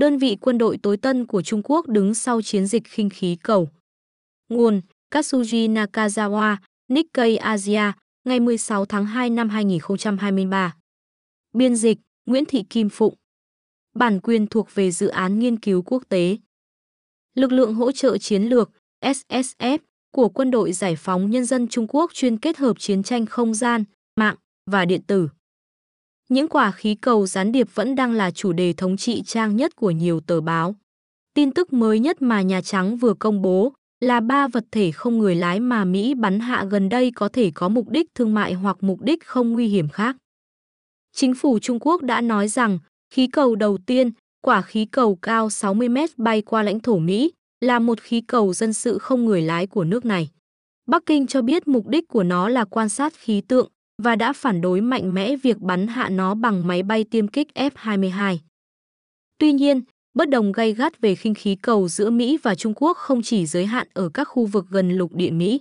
đơn vị quân đội tối tân của Trung Quốc đứng sau chiến dịch khinh khí cầu. Nguồn Katsuji Nakazawa, Nikkei Asia, ngày 16 tháng 2 năm 2023. Biên dịch Nguyễn Thị Kim Phụng. Bản quyền thuộc về dự án nghiên cứu quốc tế. Lực lượng hỗ trợ chiến lược SSF của Quân đội Giải phóng Nhân dân Trung Quốc chuyên kết hợp chiến tranh không gian, mạng và điện tử. Những quả khí cầu gián điệp vẫn đang là chủ đề thống trị trang nhất của nhiều tờ báo. Tin tức mới nhất mà Nhà Trắng vừa công bố là ba vật thể không người lái mà Mỹ bắn hạ gần đây có thể có mục đích thương mại hoặc mục đích không nguy hiểm khác. Chính phủ Trung Quốc đã nói rằng khí cầu đầu tiên, quả khí cầu cao 60 mét bay qua lãnh thổ Mỹ, là một khí cầu dân sự không người lái của nước này. Bắc Kinh cho biết mục đích của nó là quan sát khí tượng và đã phản đối mạnh mẽ việc bắn hạ nó bằng máy bay tiêm kích F-22. Tuy nhiên, bất đồng gay gắt về khinh khí cầu giữa Mỹ và Trung Quốc không chỉ giới hạn ở các khu vực gần lục địa Mỹ.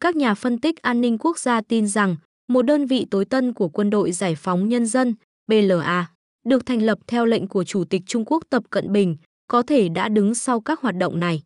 Các nhà phân tích an ninh quốc gia tin rằng một đơn vị tối tân của Quân đội Giải phóng Nhân dân, BLA, được thành lập theo lệnh của Chủ tịch Trung Quốc Tập Cận Bình, có thể đã đứng sau các hoạt động này.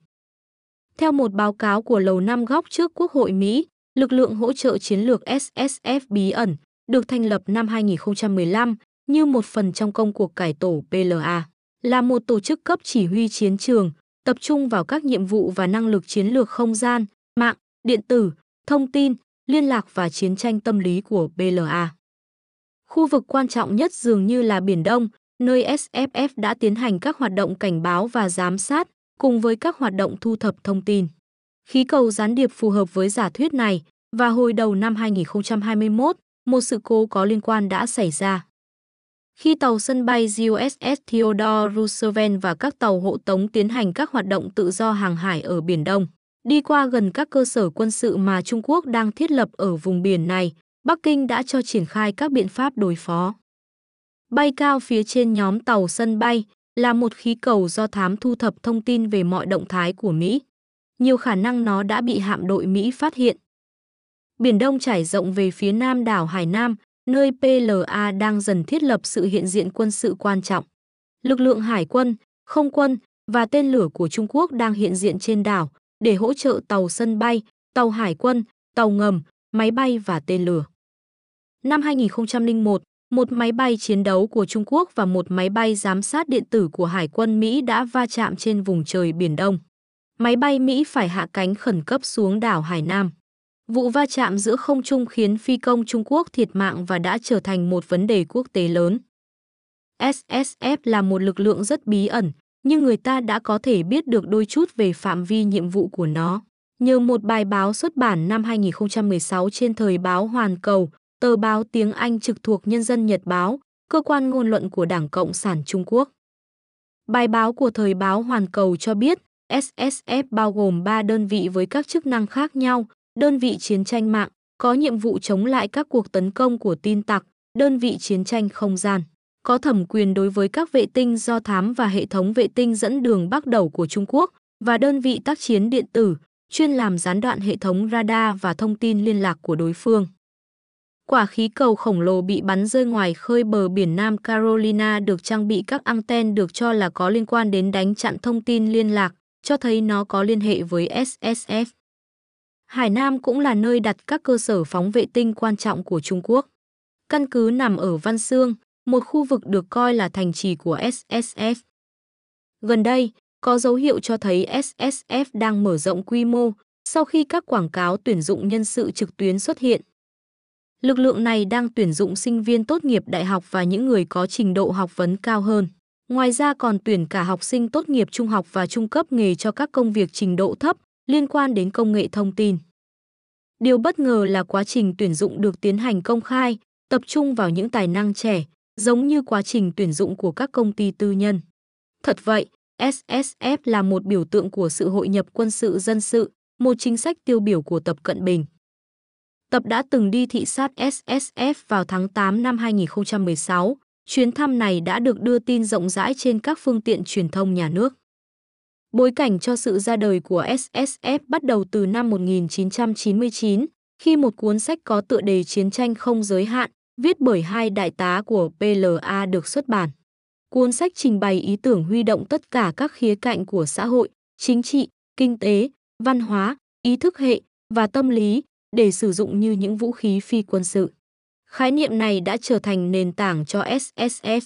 Theo một báo cáo của Lầu Năm Góc trước Quốc hội Mỹ, lực lượng hỗ trợ chiến lược SSF bí ẩn được thành lập năm 2015 như một phần trong công cuộc cải tổ PLA, là một tổ chức cấp chỉ huy chiến trường, tập trung vào các nhiệm vụ và năng lực chiến lược không gian, mạng, điện tử, thông tin, liên lạc và chiến tranh tâm lý của PLA. Khu vực quan trọng nhất dường như là Biển Đông, nơi SFF đã tiến hành các hoạt động cảnh báo và giám sát, cùng với các hoạt động thu thập thông tin. Khí cầu gián điệp phù hợp với giả thuyết này, và hồi đầu năm 2021, một sự cố có liên quan đã xảy ra. Khi tàu sân bay USS Theodore Roosevelt và các tàu hộ tống tiến hành các hoạt động tự do hàng hải ở Biển Đông, đi qua gần các cơ sở quân sự mà Trung Quốc đang thiết lập ở vùng biển này, Bắc Kinh đã cho triển khai các biện pháp đối phó. Bay cao phía trên nhóm tàu sân bay là một khí cầu do thám thu thập thông tin về mọi động thái của Mỹ. Nhiều khả năng nó đã bị hạm đội Mỹ phát hiện. Biển Đông trải rộng về phía nam đảo Hải Nam, nơi PLA đang dần thiết lập sự hiện diện quân sự quan trọng. Lực lượng hải quân, không quân và tên lửa của Trung Quốc đang hiện diện trên đảo để hỗ trợ tàu sân bay, tàu hải quân, tàu ngầm, máy bay và tên lửa. Năm 2001, một máy bay chiến đấu của Trung Quốc và một máy bay giám sát điện tử của Hải quân Mỹ đã va chạm trên vùng trời Biển Đông. Máy bay Mỹ phải hạ cánh khẩn cấp xuống đảo Hải Nam. Vụ va chạm giữa không trung khiến phi công Trung Quốc thiệt mạng và đã trở thành một vấn đề quốc tế lớn. SSF là một lực lượng rất bí ẩn, nhưng người ta đã có thể biết được đôi chút về phạm vi nhiệm vụ của nó. Nhờ một bài báo xuất bản năm 2016 trên thời báo Hoàn Cầu, tờ báo tiếng Anh trực thuộc Nhân dân Nhật Báo, cơ quan ngôn luận của Đảng Cộng sản Trung Quốc. Bài báo của thời báo Hoàn Cầu cho biết SSF bao gồm 3 đơn vị với các chức năng khác nhau, đơn vị chiến tranh mạng, có nhiệm vụ chống lại các cuộc tấn công của tin tặc, đơn vị chiến tranh không gian, có thẩm quyền đối với các vệ tinh do thám và hệ thống vệ tinh dẫn đường bắc đầu của Trung Quốc, và đơn vị tác chiến điện tử, chuyên làm gián đoạn hệ thống radar và thông tin liên lạc của đối phương. Quả khí cầu khổng lồ bị bắn rơi ngoài khơi bờ biển Nam Carolina được trang bị các anten được cho là có liên quan đến đánh chặn thông tin liên lạc, cho thấy nó có liên hệ với SSF. Hải Nam cũng là nơi đặt các cơ sở phóng vệ tinh quan trọng của Trung Quốc. Căn cứ nằm ở Văn Xương, một khu vực được coi là thành trì của SSF. Gần đây, có dấu hiệu cho thấy SSF đang mở rộng quy mô sau khi các quảng cáo tuyển dụng nhân sự trực tuyến xuất hiện. Lực lượng này đang tuyển dụng sinh viên tốt nghiệp đại học và những người có trình độ học vấn cao hơn. Ngoài ra còn tuyển cả học sinh tốt nghiệp trung học và trung cấp nghề cho các công việc trình độ thấp liên quan đến công nghệ thông tin. Điều bất ngờ là quá trình tuyển dụng được tiến hành công khai, tập trung vào những tài năng trẻ, giống như quá trình tuyển dụng của các công ty tư nhân. Thật vậy, SSF là một biểu tượng của sự hội nhập quân sự dân sự, một chính sách tiêu biểu của Tập Cận Bình. Tập đã từng đi thị sát SSF vào tháng 8 năm 2016. Chuyến thăm này đã được đưa tin rộng rãi trên các phương tiện truyền thông nhà nước. Bối cảnh cho sự ra đời của SSF bắt đầu từ năm 1999, khi một cuốn sách có tựa đề Chiến tranh không giới hạn, viết bởi hai đại tá của PLA được xuất bản. Cuốn sách trình bày ý tưởng huy động tất cả các khía cạnh của xã hội, chính trị, kinh tế, văn hóa, ý thức hệ và tâm lý để sử dụng như những vũ khí phi quân sự. Khái niệm này đã trở thành nền tảng cho SSF.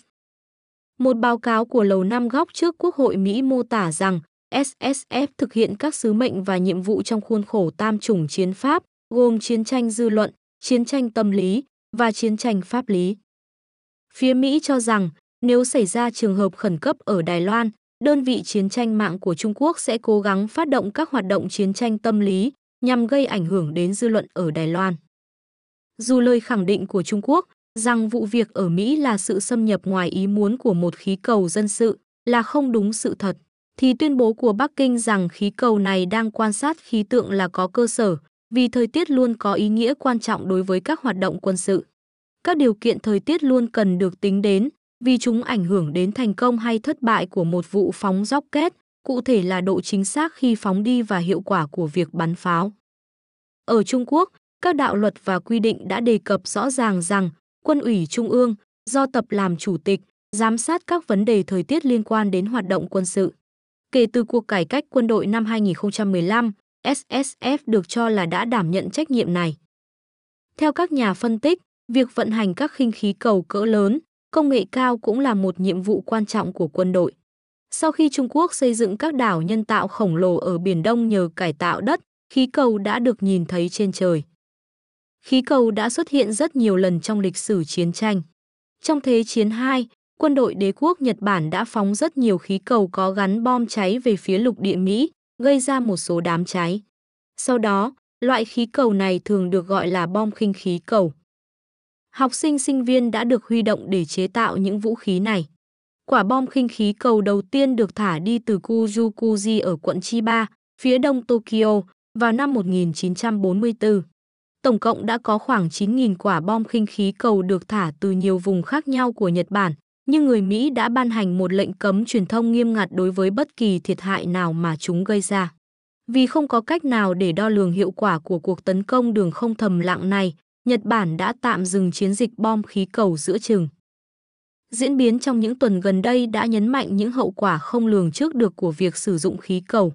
Một báo cáo của Lầu Năm Góc trước Quốc hội Mỹ mô tả rằng SSF thực hiện các sứ mệnh và nhiệm vụ trong khuôn khổ tam chủng chiến pháp, gồm chiến tranh dư luận, chiến tranh tâm lý và chiến tranh pháp lý. Phía Mỹ cho rằng nếu xảy ra trường hợp khẩn cấp ở Đài Loan, đơn vị chiến tranh mạng của Trung Quốc sẽ cố gắng phát động các hoạt động chiến tranh tâm lý nhằm gây ảnh hưởng đến dư luận ở Đài Loan. Dù lời khẳng định của Trung Quốc rằng vụ việc ở Mỹ là sự xâm nhập ngoài ý muốn của một khí cầu dân sự là không đúng sự thật, thì tuyên bố của Bắc Kinh rằng khí cầu này đang quan sát khí tượng là có cơ sở, vì thời tiết luôn có ý nghĩa quan trọng đối với các hoạt động quân sự. Các điều kiện thời tiết luôn cần được tính đến, vì chúng ảnh hưởng đến thành công hay thất bại của một vụ phóng rocket, cụ thể là độ chính xác khi phóng đi và hiệu quả của việc bắn pháo. Ở Trung Quốc, các đạo luật và quy định đã đề cập rõ ràng rằng quân ủy Trung ương do tập làm chủ tịch, giám sát các vấn đề thời tiết liên quan đến hoạt động quân sự. Kể từ cuộc cải cách quân đội năm 2015, SSF được cho là đã đảm nhận trách nhiệm này. Theo các nhà phân tích, việc vận hành các khinh khí cầu cỡ lớn, công nghệ cao cũng là một nhiệm vụ quan trọng của quân đội. Sau khi Trung Quốc xây dựng các đảo nhân tạo khổng lồ ở Biển Đông nhờ cải tạo đất, khí cầu đã được nhìn thấy trên trời. Khí cầu đã xuất hiện rất nhiều lần trong lịch sử chiến tranh. Trong Thế chiến II, quân đội đế quốc Nhật Bản đã phóng rất nhiều khí cầu có gắn bom cháy về phía lục địa Mỹ, gây ra một số đám cháy. Sau đó, loại khí cầu này thường được gọi là bom khinh khí cầu. Học sinh sinh viên đã được huy động để chế tạo những vũ khí này. Quả bom khinh khí cầu đầu tiên được thả đi từ Kujukuji ở quận Chiba, phía đông Tokyo, vào năm 1944. Tổng cộng đã có khoảng 9.000 quả bom khinh khí cầu được thả từ nhiều vùng khác nhau của Nhật Bản, nhưng người Mỹ đã ban hành một lệnh cấm truyền thông nghiêm ngặt đối với bất kỳ thiệt hại nào mà chúng gây ra. Vì không có cách nào để đo lường hiệu quả của cuộc tấn công đường không thầm lặng này, Nhật Bản đã tạm dừng chiến dịch bom khí cầu giữa chừng. Diễn biến trong những tuần gần đây đã nhấn mạnh những hậu quả không lường trước được của việc sử dụng khí cầu.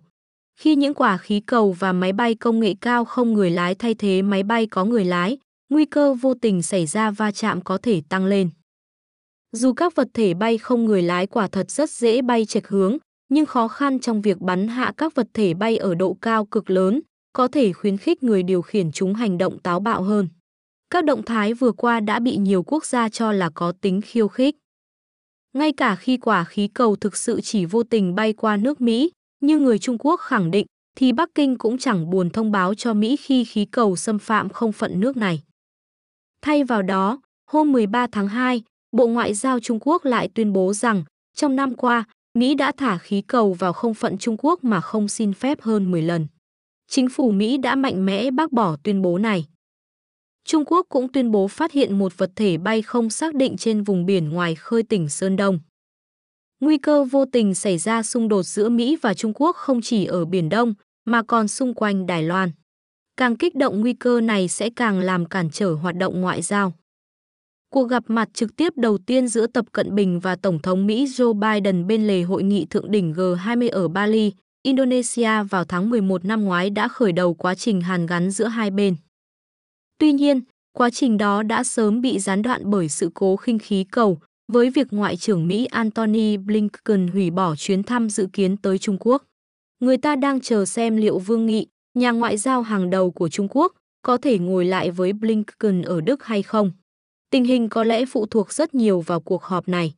Khi những quả khí cầu và máy bay công nghệ cao không người lái thay thế máy bay có người lái, nguy cơ vô tình xảy ra va chạm có thể tăng lên. Dù các vật thể bay không người lái quả thật rất dễ bay chệch hướng, nhưng khó khăn trong việc bắn hạ các vật thể bay ở độ cao cực lớn có thể khuyến khích người điều khiển chúng hành động táo bạo hơn. Các động thái vừa qua đã bị nhiều quốc gia cho là có tính khiêu khích. Ngay cả khi quả khí cầu thực sự chỉ vô tình bay qua nước Mỹ, như người Trung Quốc khẳng định, thì Bắc Kinh cũng chẳng buồn thông báo cho Mỹ khi khí cầu xâm phạm không phận nước này. Thay vào đó, hôm 13 tháng 2, Bộ Ngoại giao Trung Quốc lại tuyên bố rằng trong năm qua, Mỹ đã thả khí cầu vào không phận Trung Quốc mà không xin phép hơn 10 lần. Chính phủ Mỹ đã mạnh mẽ bác bỏ tuyên bố này. Trung Quốc cũng tuyên bố phát hiện một vật thể bay không xác định trên vùng biển ngoài khơi tỉnh Sơn Đông. Nguy cơ vô tình xảy ra xung đột giữa Mỹ và Trung Quốc không chỉ ở Biển Đông, mà còn xung quanh Đài Loan. Càng kích động nguy cơ này sẽ càng làm cản trở hoạt động ngoại giao. Cuộc gặp mặt trực tiếp đầu tiên giữa Tập Cận Bình và Tổng thống Mỹ Joe Biden bên lề hội nghị thượng đỉnh G20 ở Bali, Indonesia vào tháng 11 năm ngoái đã khởi đầu quá trình hàn gắn giữa hai bên. Tuy nhiên, quá trình đó đã sớm bị gián đoạn bởi sự cố khinh khí cầu, với việc Ngoại trưởng Mỹ Antony Blinken hủy bỏ chuyến thăm dự kiến tới Trung Quốc. Người ta đang chờ xem liệu Vương Nghị, nhà ngoại giao hàng đầu của Trung Quốc, có thể ngồi lại với Blinken ở Đức hay không. Tình hình có lẽ phụ thuộc rất nhiều vào cuộc họp này.